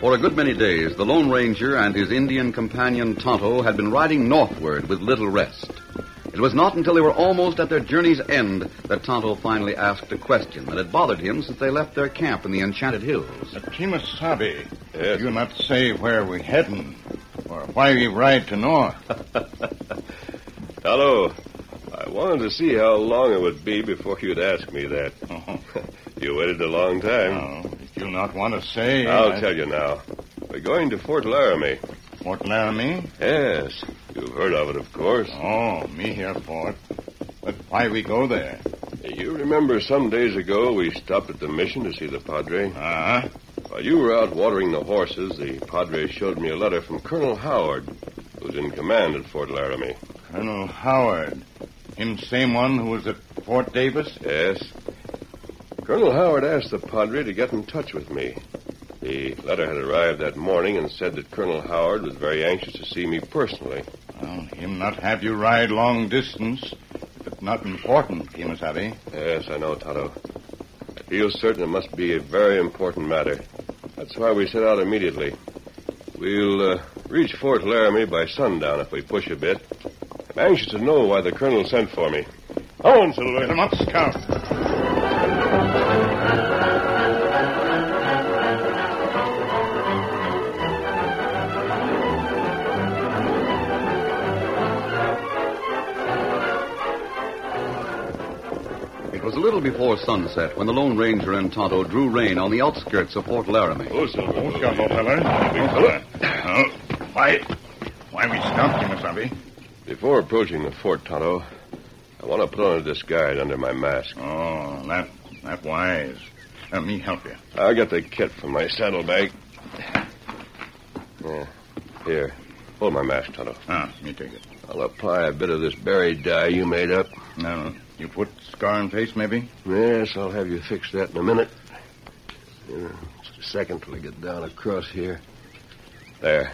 For a good many days, the Lone Ranger and his Indian companion Tonto had been riding northward with little rest. It was not until they were almost at their journey's end that Tonto finally asked a question that had bothered him since they left their camp in the Enchanted Hills. Kimasabi, Yes? you not say where we heading, or why we ride to north. Hello. I wanted to see how long it would be before you'd ask me that. Oh, You waited a long time. oh, if you not want to say, I'll I- tell you now. We're going to Fort Laramie. Fort Laramie. Yes. You've heard of it, of course. Oh, me here Fort. But why we go there? You remember some days ago we stopped at the mission to see the Padre? Ah, While you were out watering the horses, the Padre showed me a letter from Colonel Howard, who's in command at Fort Laramie. Colonel Howard. Him same one who was at Fort Davis. Yes. Colonel Howard asked the Padre to get in touch with me. The letter had arrived that morning and said that Colonel Howard was very anxious to see me personally. Well, him not have you ride long distance. But not important, Kimasabi. Yes, I know, Tonto. I feel certain it must be a very important matter. That's why we set out immediately. We'll uh, reach Fort Laramie by sundown if we push a bit. I'm anxious to know why the colonel sent for me. On, Silver. Come up, Scout. It was a little before sunset when the Lone Ranger and Tonto drew rein on the outskirts of Fort Laramie. Oh, Silver. Oh, Scout, old feller. Big fella. Oh, why, why we stopped stop, Kimasabi? Before approaching the fort, Tonto, I want to put on a disguise under my mask. Oh, that, that wise. Let me help you. I'll get the kit from my saddlebag. Yeah. Here. Hold my mask, Tonto. Ah, me take it. I'll apply a bit of this berry dye you made up. No, you put scar and face, maybe? Yes, I'll have you fix that in a minute. Yeah, just a second till I get down across here. There.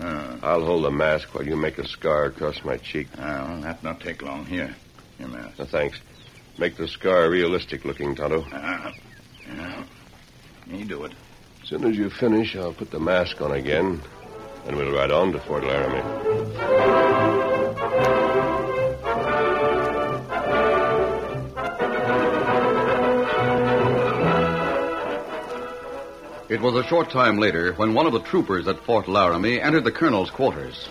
Uh, I'll hold the mask while you make a scar across my cheek. well, that not take long. Here. Here, mask. Uh, thanks. Make the scar realistic looking, Tonto. Uh, yeah. You do it. As soon as you finish, I'll put the mask on again, and we'll ride on to Fort Laramie. It was a short time later when one of the troopers at Fort Laramie entered the colonel's quarters.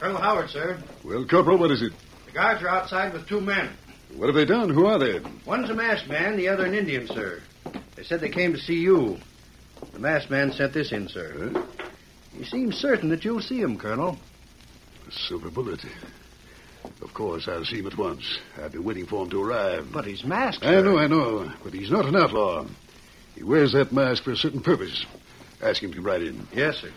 Colonel Howard, sir. Well, Corporal, what is it? The guards are outside with two men. What have they done? Who are they? One's a masked man, the other an Indian, sir. They said they came to see you. The masked man sent this in, sir. Huh? He seems certain that you'll see him, Colonel. A silver bullet. Of course, I'll see him at once. I've been waiting for him to arrive. But he's masked, I sir. know, I know. But he's not an outlaw. He wears that mask for a certain purpose. Ask him to ride in. Yes, sir.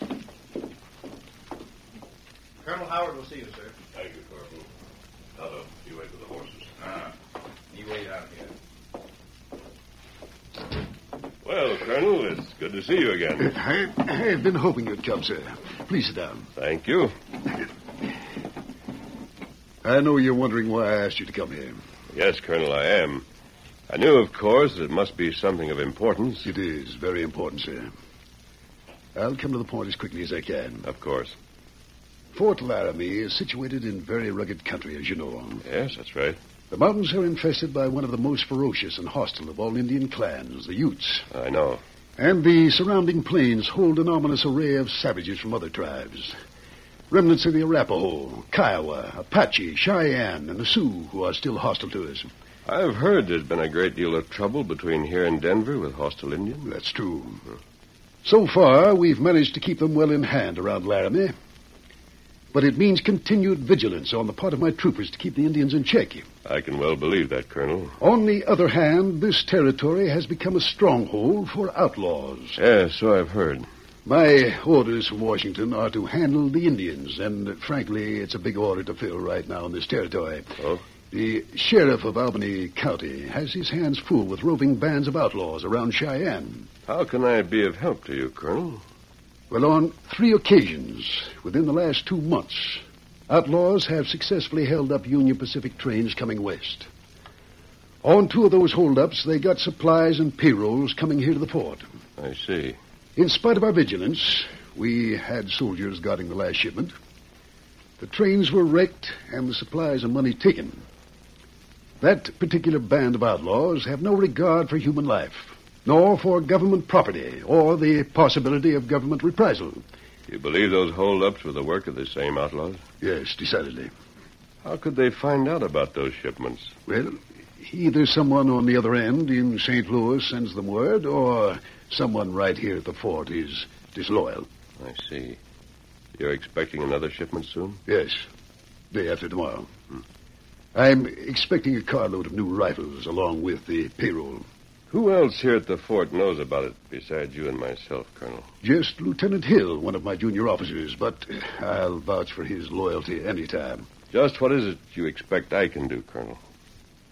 Colonel Howard will see you, sir. Thank you, Corporal. Tonto, you wait for the horses. Ah, you wait out here. Well, Colonel, it's good to see you again. I, I've been hoping you'd come, sir. Please sit down. Thank you. I know you're wondering why I asked you to come here. Yes, Colonel, I am. I knew, of course, that it must be something of importance. It is very important, sir. I'll come to the point as quickly as I can. Of course. Fort Laramie is situated in very rugged country, as you know. Yes, that's right. The mountains are infested by one of the most ferocious and hostile of all Indian clans, the Utes. I know. And the surrounding plains hold an ominous array of savages from other tribes. Remnants of the Arapaho, Kiowa, Apache, Cheyenne, and the Sioux who are still hostile to us. I've heard there's been a great deal of trouble between here and Denver with hostile Indians. That's true. So far, we've managed to keep them well in hand around Laramie. But it means continued vigilance on the part of my troopers to keep the Indians in check. I can well believe that, Colonel. On the other hand, this territory has become a stronghold for outlaws. Yes, so I've heard. My orders from Washington are to handle the Indians, and frankly, it's a big order to fill right now in this territory. Oh? The sheriff of Albany County has his hands full with roving bands of outlaws around Cheyenne. How can I be of help to you, Colonel? Well, on three occasions within the last two months, outlaws have successfully held up Union Pacific trains coming west. On two of those holdups, they got supplies and payrolls coming here to the fort. I see. In spite of our vigilance, we had soldiers guarding the last shipment. The trains were wrecked and the supplies and money taken. That particular band of outlaws have no regard for human life, nor for government property, or the possibility of government reprisal. You believe those holdups were the work of the same outlaws? Yes, decidedly. How could they find out about those shipments? Well, either someone on the other end in St. Louis sends them word, or someone right here at the fort is disloyal. I see. You're expecting another shipment soon? Yes, day after tomorrow. Hmm. I'm expecting a carload of new rifles along with the payroll. Who else here at the fort knows about it besides you and myself, Colonel? Just Lieutenant Hill, one of my junior officers, but I'll vouch for his loyalty any time. Just what is it you expect I can do, Colonel?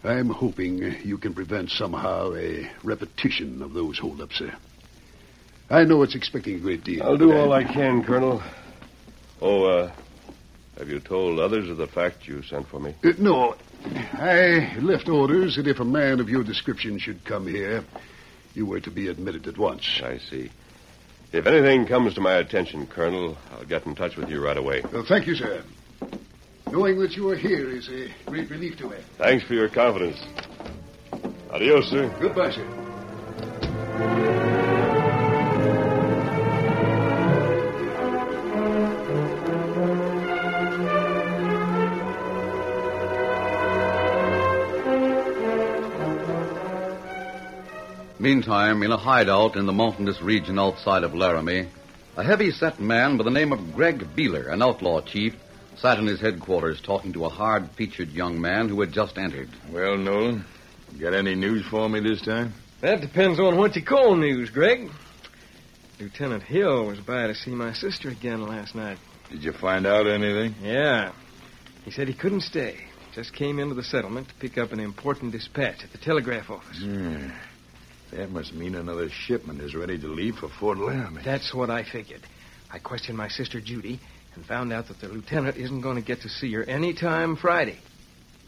I'm hoping you can prevent somehow a repetition of those holdups, sir. I know it's expecting a great deal. I'll do all I can, Colonel. Oh, uh, have you told others of the fact you sent for me? Uh, no, I left orders that if a man of your description should come here, you were to be admitted at once. I see. If anything comes to my attention, Colonel, I'll get in touch with you right away. Well, thank you, sir. Knowing that you are here is a great relief to me. Thanks for your confidence. Adios, sir. Goodbye, sir. Meantime, in a hideout in the mountainous region outside of Laramie, a heavy-set man by the name of Greg Beeler, an outlaw chief, sat in his headquarters talking to a hard-featured young man who had just entered. Well, Nolan, got any news for me this time? That depends on what you call news, Greg. Lieutenant Hill was by to see my sister again last night. Did you find out anything? Yeah. He said he couldn't stay. Just came into the settlement to pick up an important dispatch at the telegraph office. Yeah. That must mean another shipment is ready to leave for Fort Laramie. That's what I figured. I questioned my sister Judy and found out that the lieutenant isn't going to get to see her any time Friday.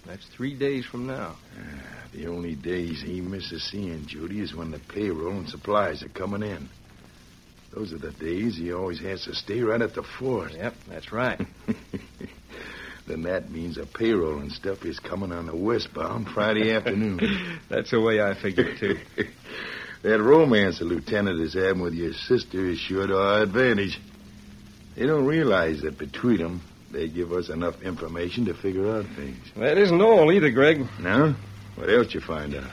That's three days from now. Ah, the only days he misses seeing Judy is when the payroll and supplies are coming in. Those are the days he always has to stay right at the fort. Yep, that's right. then that means a payroll and stuff is coming on the westbound Friday afternoon. that's the way I figure it, too. that romance the lieutenant is having with your sister is sure to our advantage. They don't realize that between them, they give us enough information to figure out things. That isn't all either, Greg. No? What else you find out?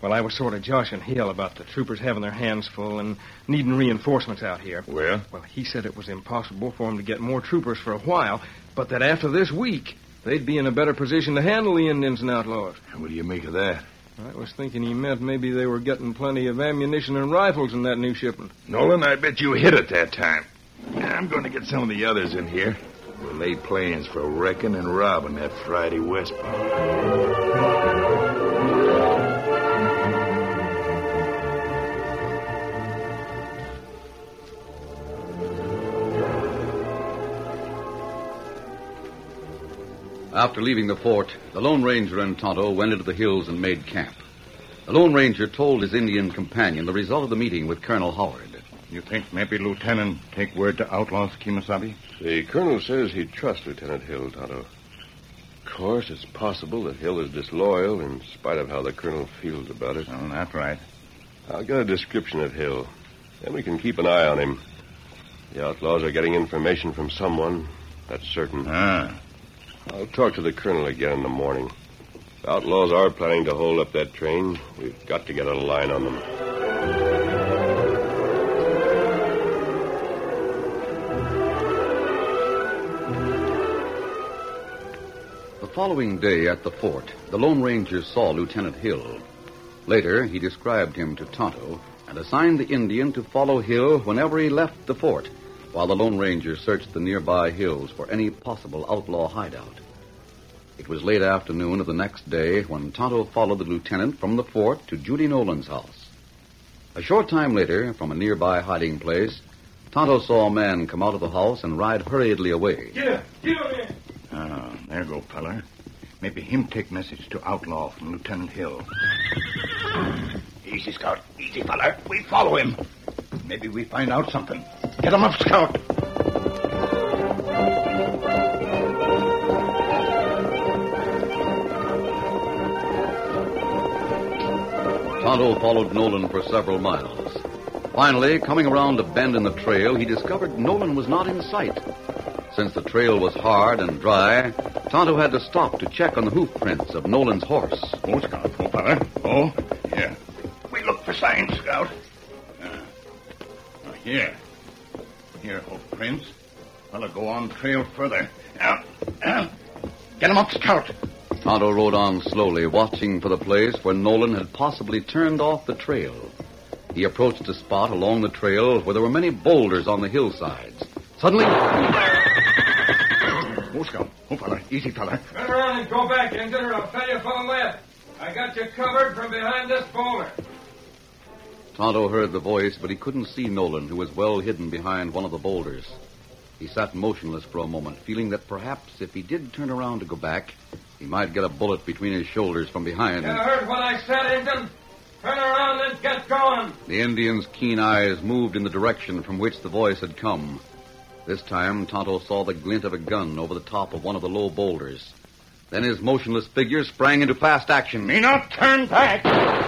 Well, I was sort of joshing Hill about the troopers having their hands full and needing reinforcements out here. Well? Well, he said it was impossible for him to get more troopers for a while, but that after this week, they'd be in a better position to handle the Indians and outlaws. What do you make of that? I was thinking he meant maybe they were getting plenty of ammunition and rifles in that new shipment. Nolan, I bet you hit it that time. I'm going to get some of the others in here. We'll lay plans for wrecking and robbing that Friday westbound. After leaving the fort, the Lone Ranger and Tonto went into the hills and made camp. The Lone Ranger told his Indian companion the result of the meeting with Colonel Howard. You think maybe Lieutenant take word to outlaws Kimasabi? The colonel says he trusts Lieutenant Hill, Tonto. Of course, it's possible that Hill is disloyal in spite of how the colonel feels about it. Oh, that's right. I'll get a description of Hill. Then we can keep an eye on him. The outlaws are getting information from someone. That's certain. Ah. I'll talk to the colonel again in the morning. The outlaws are planning to hold up that train. We've got to get a line on them. The following day at the fort, the Lone Ranger saw Lieutenant Hill. Later, he described him to Tonto and assigned the Indian to follow Hill whenever he left the fort, while the Lone Ranger searched the nearby hills for any possible outlaw hideout. It was late afternoon of the next day when Tonto followed the lieutenant from the fort to Judy Nolan's house. A short time later, from a nearby hiding place, Tonto saw a man come out of the house and ride hurriedly away. Get Get him in! Ah, there go, feller. Maybe him take message to outlaw from Lieutenant Hill. Easy, Scout. Easy, feller. We follow him. Maybe we find out something. Get him up, Scout. Tonto followed Nolan for several miles. Finally, coming around a bend in the trail, he discovered Nolan was not in sight. Since the trail was hard and dry, Tonto had to stop to check on the hoof prints of Nolan's horse. Oh, Scout. Oh, feller. Oh, here. We look for signs, Scout. Uh, uh, here. Here, hoof prints. Fella, go on trail further. Now, now. Get him up, Scout. Tonto rode on slowly, watching for the place where Nolan had possibly turned off the trail. He approached a spot along the trail where there were many boulders on the hillsides. Suddenly, Oh, Scout. Oh, fella. Easy, fella. Turn around and go back, Injun, or I'll tell you from left. I got you covered from behind this boulder. Tonto heard the voice, but he couldn't see Nolan, who was well hidden behind one of the boulders. He sat motionless for a moment, feeling that perhaps if he did turn around to go back, he might get a bullet between his shoulders from behind. You heard what I said, Injun? Turn around and get going. The Indian's keen eyes moved in the direction from which the voice had come. This time, Tonto saw the glint of a gun over the top of one of the low boulders. Then his motionless figure sprang into fast action. Me not turn back.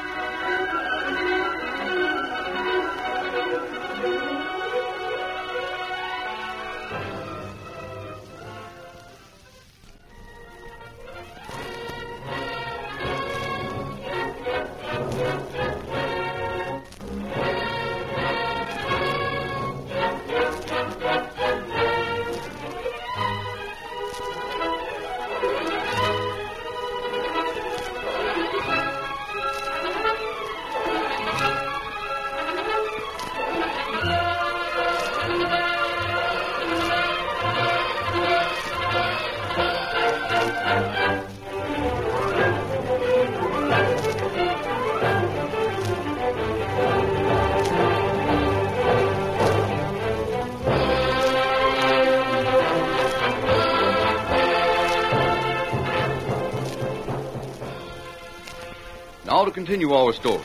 Continue our story.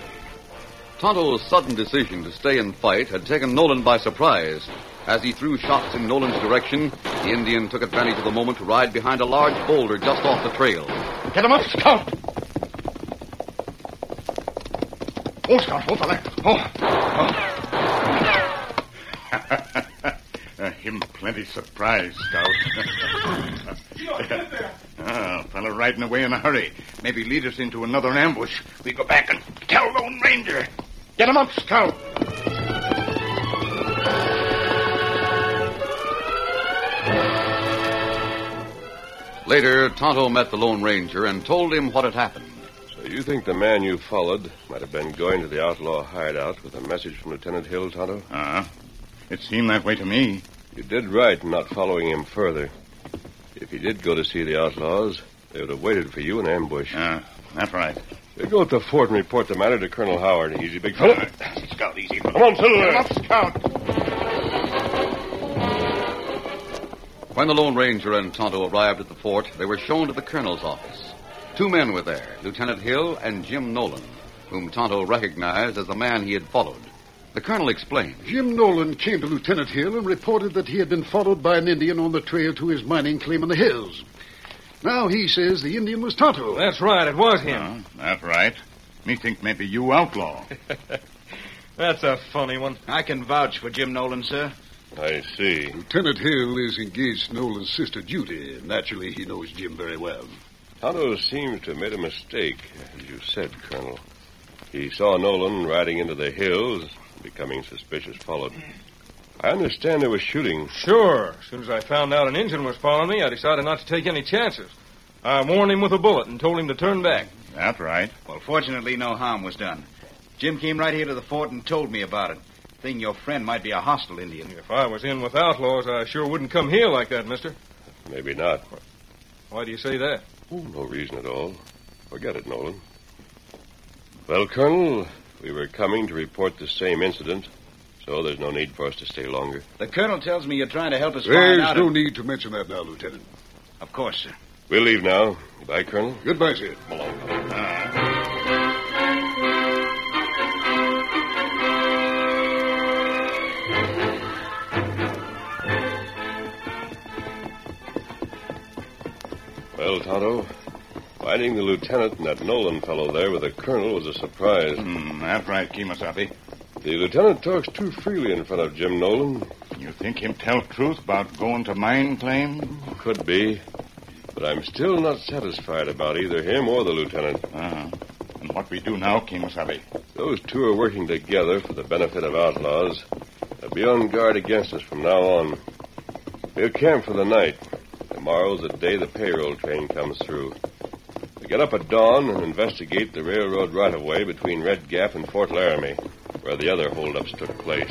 Tonto's sudden decision to stay and fight had taken Nolan by surprise. As he threw shots in Nolan's direction, the Indian took advantage of the moment to ride behind a large boulder just off the trail. Get him up, Scout! Oh, Scout, oh, fella. Oh. oh. him plenty surprised, Scout. ah, fella riding away in a hurry. Maybe lead us into another ambush. We go back and tell Lone Ranger. Get him up, Scout! Later, Tonto met the Lone Ranger and told him what had happened. So you think the man you followed might have been going to the outlaw hideout with a message from Lieutenant Hill, Tonto? Uh-huh. It seemed that way to me. You did right in not following him further. If he did go to see the outlaws, they would have waited for you in ambush. Ah, that's right. You go to the fort and report the matter to Colonel Howard. Easy, big fella. Uh, Scout, easy. Come on, Silver. Get him up, Scout. When the Lone Ranger and Tonto arrived at the fort, they were shown to the colonel's office. Two men were there, Lieutenant Hill and Jim Nolan, whom Tonto recognized as the man he had followed. The colonel explained. Jim Nolan came to Lieutenant Hill and reported that he had been followed by an Indian on the trail to his mining claim in the hills. Now he says the Indian was Tonto. That's right, it was him. Uh, that's right. Me think maybe you outlaw. That's a funny one. I can vouch for Jim Nolan, sir. I see. Lieutenant Hill is engaged to Nolan's sister Judy. Naturally, he knows Jim very well. Tonto seems to have made a mistake, as you said, Colonel. He saw Nolan riding into the hills, becoming suspicious, followed. I understand there was shooting. Sure. As soon as I found out an Injun was following me, I decided not to take any chances. I warned him with a bullet and told him to turn back. That's right. Well, fortunately, no harm was done. Jim came right here to the fort and told me about it. Thing your friend might be a hostile Indian. If I was in with outlaws, I sure wouldn't come here like that, mister. Maybe not. Why do you say that? Oh, no reason at all. Forget it, Nolan. Well, Colonel, we were coming to report the same incident, so there's no need for us to stay longer. The colonel tells me you're trying to help us find There's out. no if- need to mention that now, Lieutenant. Of course, sir. We'll leave now. Goodbye, Colonel. Goodbye, sir. Come along, Uh, Well, Tonto, finding the lieutenant and that Nolan fellow there with the colonel was a surprise. hmm, that's right, Kimasabi. The lieutenant talks too freely in front of Jim Nolan. You think him tell truth about going to mine claim? Could be. But I'm still not satisfied about either him or the lieutenant. Uh-huh. And what we do now, Kimasabi? Those two are working together for the benefit of outlaws. They'll be on guard against us from now on. We'll camp for the night. Tomorrow's the day the payroll train comes through. We get up at dawn and investigate the railroad right of way between Red Gap and Fort Laramie, where the other holdups took place.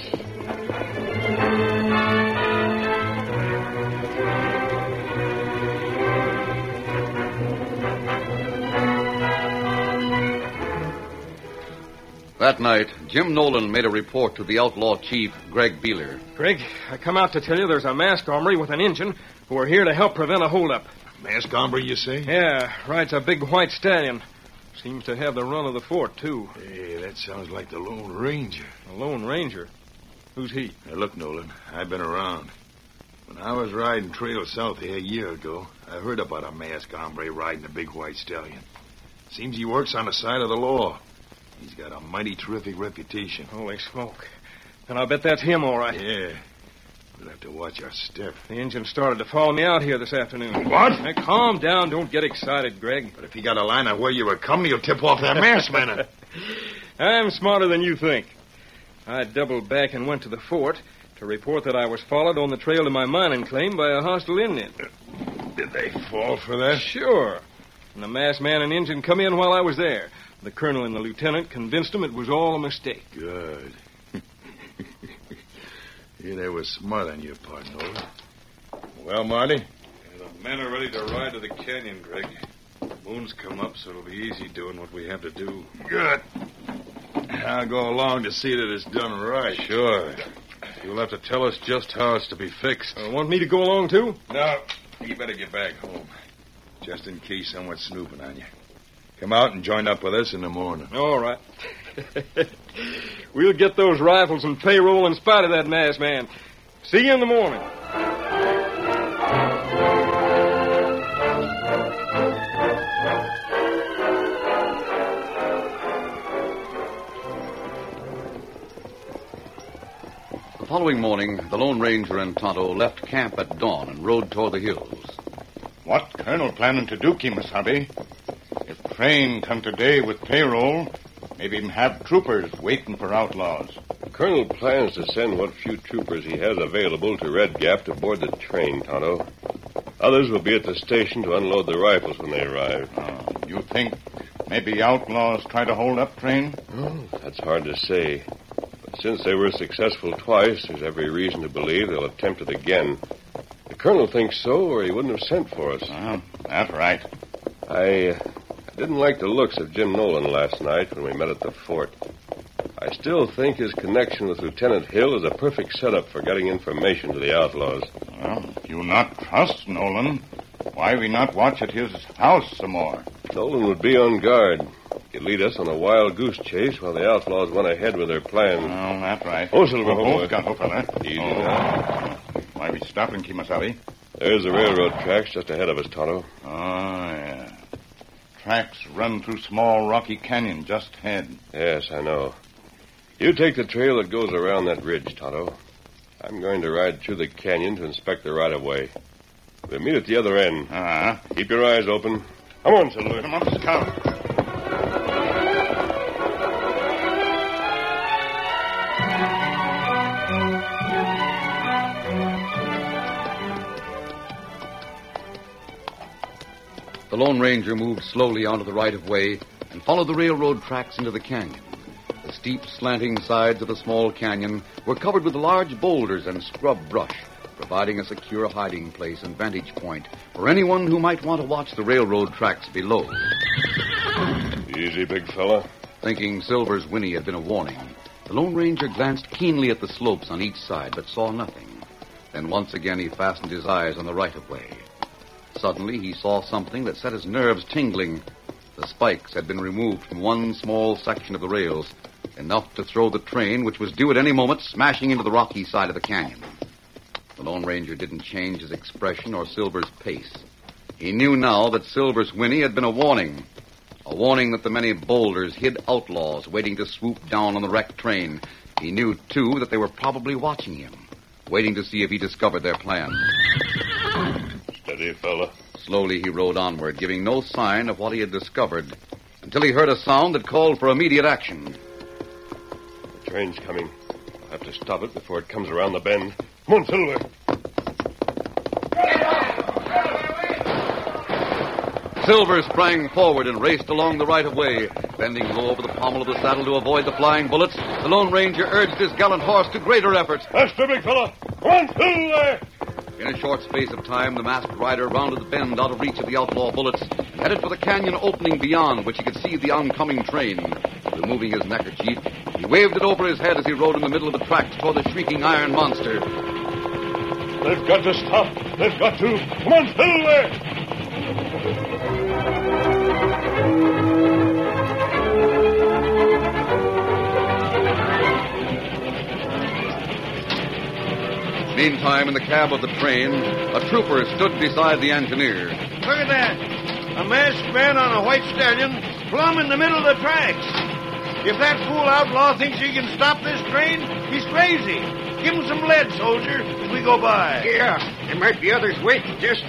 That night, Jim Nolan made a report to the outlaw chief, Greg Beeler. Greg, I come out to tell you there's a masked hombre with an Injun who are here to help prevent a holdup. Mask hombre, you say? Yeah, rides a big white stallion. Seems to have the run of the fort, too. Hey, that sounds like the Lone Ranger. The Lone Ranger. Who's he? Now, look, Nolan, I've been around. When I was riding trail south here a year ago, I heard about a masked hombre riding a big white stallion. Seems he works on the side of the law. He's got a mighty terrific reputation. Holy smoke. And I'll bet that's him, all right. Yeah. We'll have to watch our step. The Injun started to follow me out here this afternoon. What? Now, calm down. Don't get excited, Greg. But if he got a line of where you were coming, he'll tip off that masked man. I'm smarter than you think. I doubled back and went to the fort to report that I was followed on the trail to my mining claim by a hostile Indian. Did they fall for that? Sure. And the masked man and Injun come in while I was there. The colonel and the lieutenant convinced them it was all a mistake. Good. Yeah, they were smart on your part, Nolan. Well, Marty? the men are ready to ride to the canyon, Greg. Moon's come up, so it'll be easy doing what we have to do. Good. I'll go along to see that it's done right. Sure. You'll have to tell us just how it's to be fixed. Uh, want me to go along, too? No, you better get back home. Just in case someone's snooping on you. Come out and join up with us in the morning. All right. we'll get those rifles and payroll in spite of that masked man. See you in the morning. The following morning, the Lone Ranger and Tonto left camp at dawn and rode toward the hills. What Colonel planning to do, Kimasabi? If train come today with payroll, maybe even have troopers waiting for outlaws. The colonel plans to send what few troopers he has available to Red Gap to board the train, Tonto. Others will be at the station to unload the rifles when they arrive. Uh, you think maybe outlaws try to hold up train? Oh, that's hard to say. But since they were successful twice, there's every reason to believe they'll attempt it again. The colonel thinks so, or he wouldn't have sent for us. Uh, that's right. I, uh, I didn't like the looks of Jim Nolan last night when we met at the fort. I still think his connection with Lieutenant Hill is a perfect setup for getting information to the outlaws. Well, if you not trust Nolan, why we not watch at his house some more? Nolan would be on guard. He'd lead us on a wild goose chase while the outlaws went ahead with their plan. Oh, that's right. Oh, Silver, oh, on. got, oh, fella. Easy oh. now. Why we stopping, Kimasabi? There's the railroad tracks just ahead of us, Tonto. Yeah. Tracks run through small rocky canyon just ahead. Yes, I know. You take the trail that goes around that ridge, Tonto. I'm going to ride through the canyon to inspect the right of way. We'll meet at the other end. Uh-huh. Keep your eyes open. Come on, Silver. Come on, Scout. Lone Ranger moved slowly onto the right of way and followed the railroad tracks into the canyon. The steep, slanting sides of the small canyon were covered with large boulders and scrub brush, providing a secure hiding place and vantage point for anyone who might want to watch the railroad tracks below. Easy, big fella. Thinking Silver's whinny had been a warning, the Lone Ranger glanced keenly at the slopes on each side but saw nothing. Then once again he fastened his eyes on the right of way. Suddenly he saw something that set his nerves tingling. The spikes had been removed from one small section of the rails, enough to throw the train, which was due at any moment, smashing into the rocky side of the canyon. The Lone Ranger didn't change his expression or Silver's pace. He knew now that Silver's whinny had been a warning. A warning that the many boulders hid outlaws waiting to swoop down on the wrecked train. He knew, too, that they were probably watching him, waiting to see if he discovered their plan. Steady, fella. Slowly he rode onward, giving no sign of what he had discovered, until he heard a sound that called for immediate action. The train's coming. I'll have to stop it before it comes around the bend. Come on, Silver. Silver sprang forward and raced along the right of way. Bending low over the pommel of the saddle to avoid the flying bullets, the Lone Ranger urged his gallant horse to greater efforts. Faster, big fella. Come on, Silver. In a short space of time, the masked rider rounded the bend out of reach of the outlaw bullets and headed for the canyon opening beyond, which he could see the oncoming train. Removing his neckerchief, he waved it over his head as he rode in the middle of the tracks toward the shrieking iron monster. They've got to stop. They've got to. Come on, Silver. Meantime, in the cab of the train, a trooper stood beside the engineer. Look at that. A masked man on a white stallion, plumb in the middle of the tracks. If that fool outlaw thinks he can stop this train, he's crazy. Give him some lead, soldier, as we go by. Yeah, there might be others waiting. Just.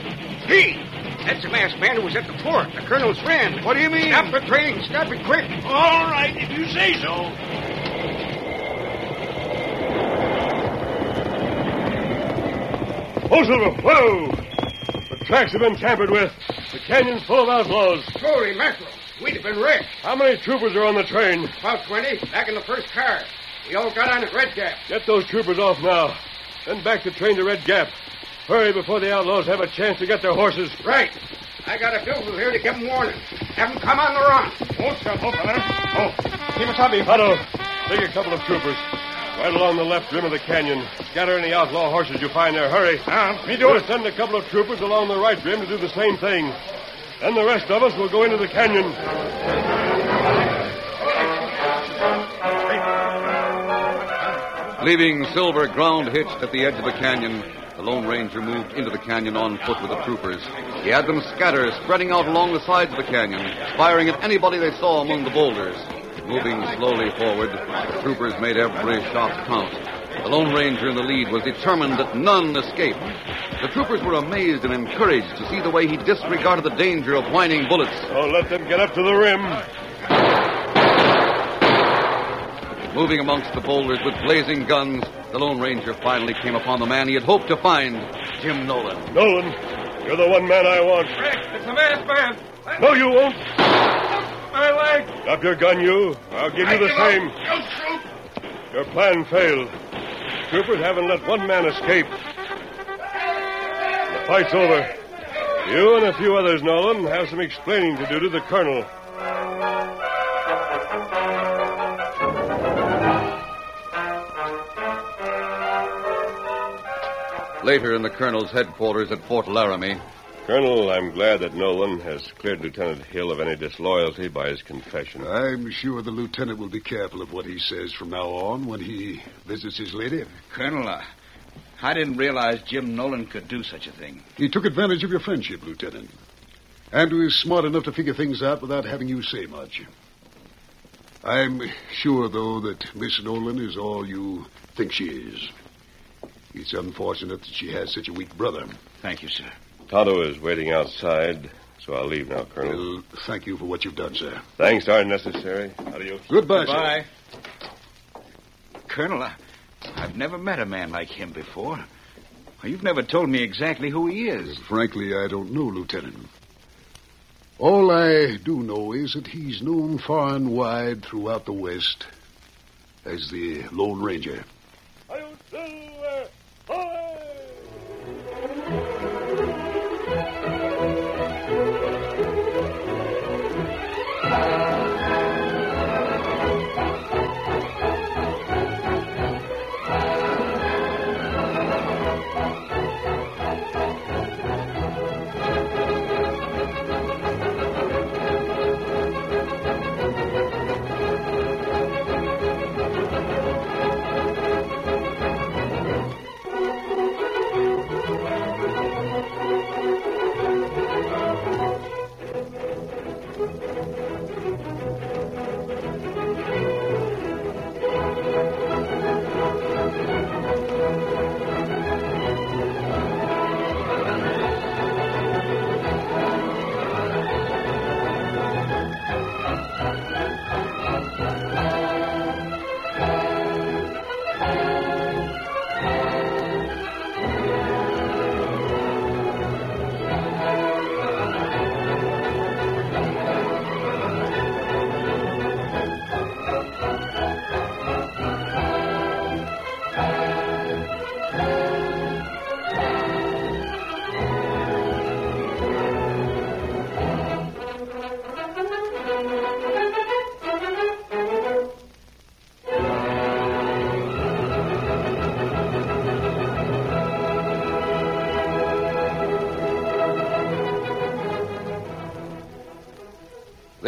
Hey! That's the masked man who was at the fort, the colonel's friend. What do you mean? Stop the train. Stop it quick. All right, if you say so. Silver. Whoa. The tracks have been tampered with. The canyon's full of outlaws. Holy mackerel. We'd have been wrecked. How many troopers are on the train? About 20, back in the first car. We all got on at Red Gap. Get those troopers off now. Then back the train to Red Gap. Hurry before the outlaws have a chance to get their horses. Right. I got a bill here to give them warning. Have them come on the run. Oh, stop, oh. Tonto, take a couple of troopers. Right along the left rim of the canyon. Scatter any outlaw horses you find there. Hurry. Ah, me do We'll it. send a couple of troopers along the right rim to do the same thing. Then the rest of us will go into the canyon. Leaving Silver ground hitched at the edge of the canyon, the Lone Ranger moved into the canyon on foot with the troopers. He had them scatter, spreading out along the sides of the canyon, firing at anybody they saw among the boulders. Moving slowly forward, the troopers made every shot count. The Lone Ranger in the lead was determined that none escaped. The troopers were amazed and encouraged to see the way he disregarded the danger of whining bullets. Don't let them get up to the rim. Moving amongst the boulders with blazing guns, the Lone Ranger finally came upon the man he had hoped to find, Jim Nolan. Nolan, you're the one man I want. Rick, it's a masked man. No, you won't. My leg. Drop your gun, you. I'll give you the same. Don't shoot. Your plan failed. Troopers haven't let one man escape. The fight's over. You and a few others, Nolan, have some explaining to do to the colonel. Later in the colonel's headquarters at Fort Laramie, Colonel, I'm glad that Nolan has cleared Lieutenant Hill of any disloyalty by his confession. I'm sure the lieutenant will be careful of what he says from now on when he visits his lady. Colonel, uh, I didn't realize Jim Nolan could do such a thing. He took advantage of your friendship, Lieutenant. And was smart enough to figure things out without having you say much. I'm sure, though, that Miss Nolan is all you think she is. It's unfortunate that she has such a weak brother. Thank you, sir. Tonto is waiting outside, so I'll leave now, Colonel. Well, thank you for what you've done, sir. Thanks aren't necessary. Adios. Goodbye, Goodbye. Colonel, I, I've never met a man like him before. You've never told me exactly who he is. Frankly, I don't know, Lieutenant. All I do know is that he's known far and wide throughout the West as the Lone Ranger.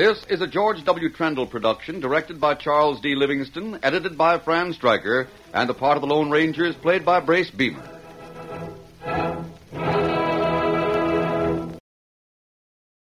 This is a George W. Trendle production, directed by Charles D. Livingston, edited by Fran Stryker, and the part of the Lone Ranger is played by Brace Beemer.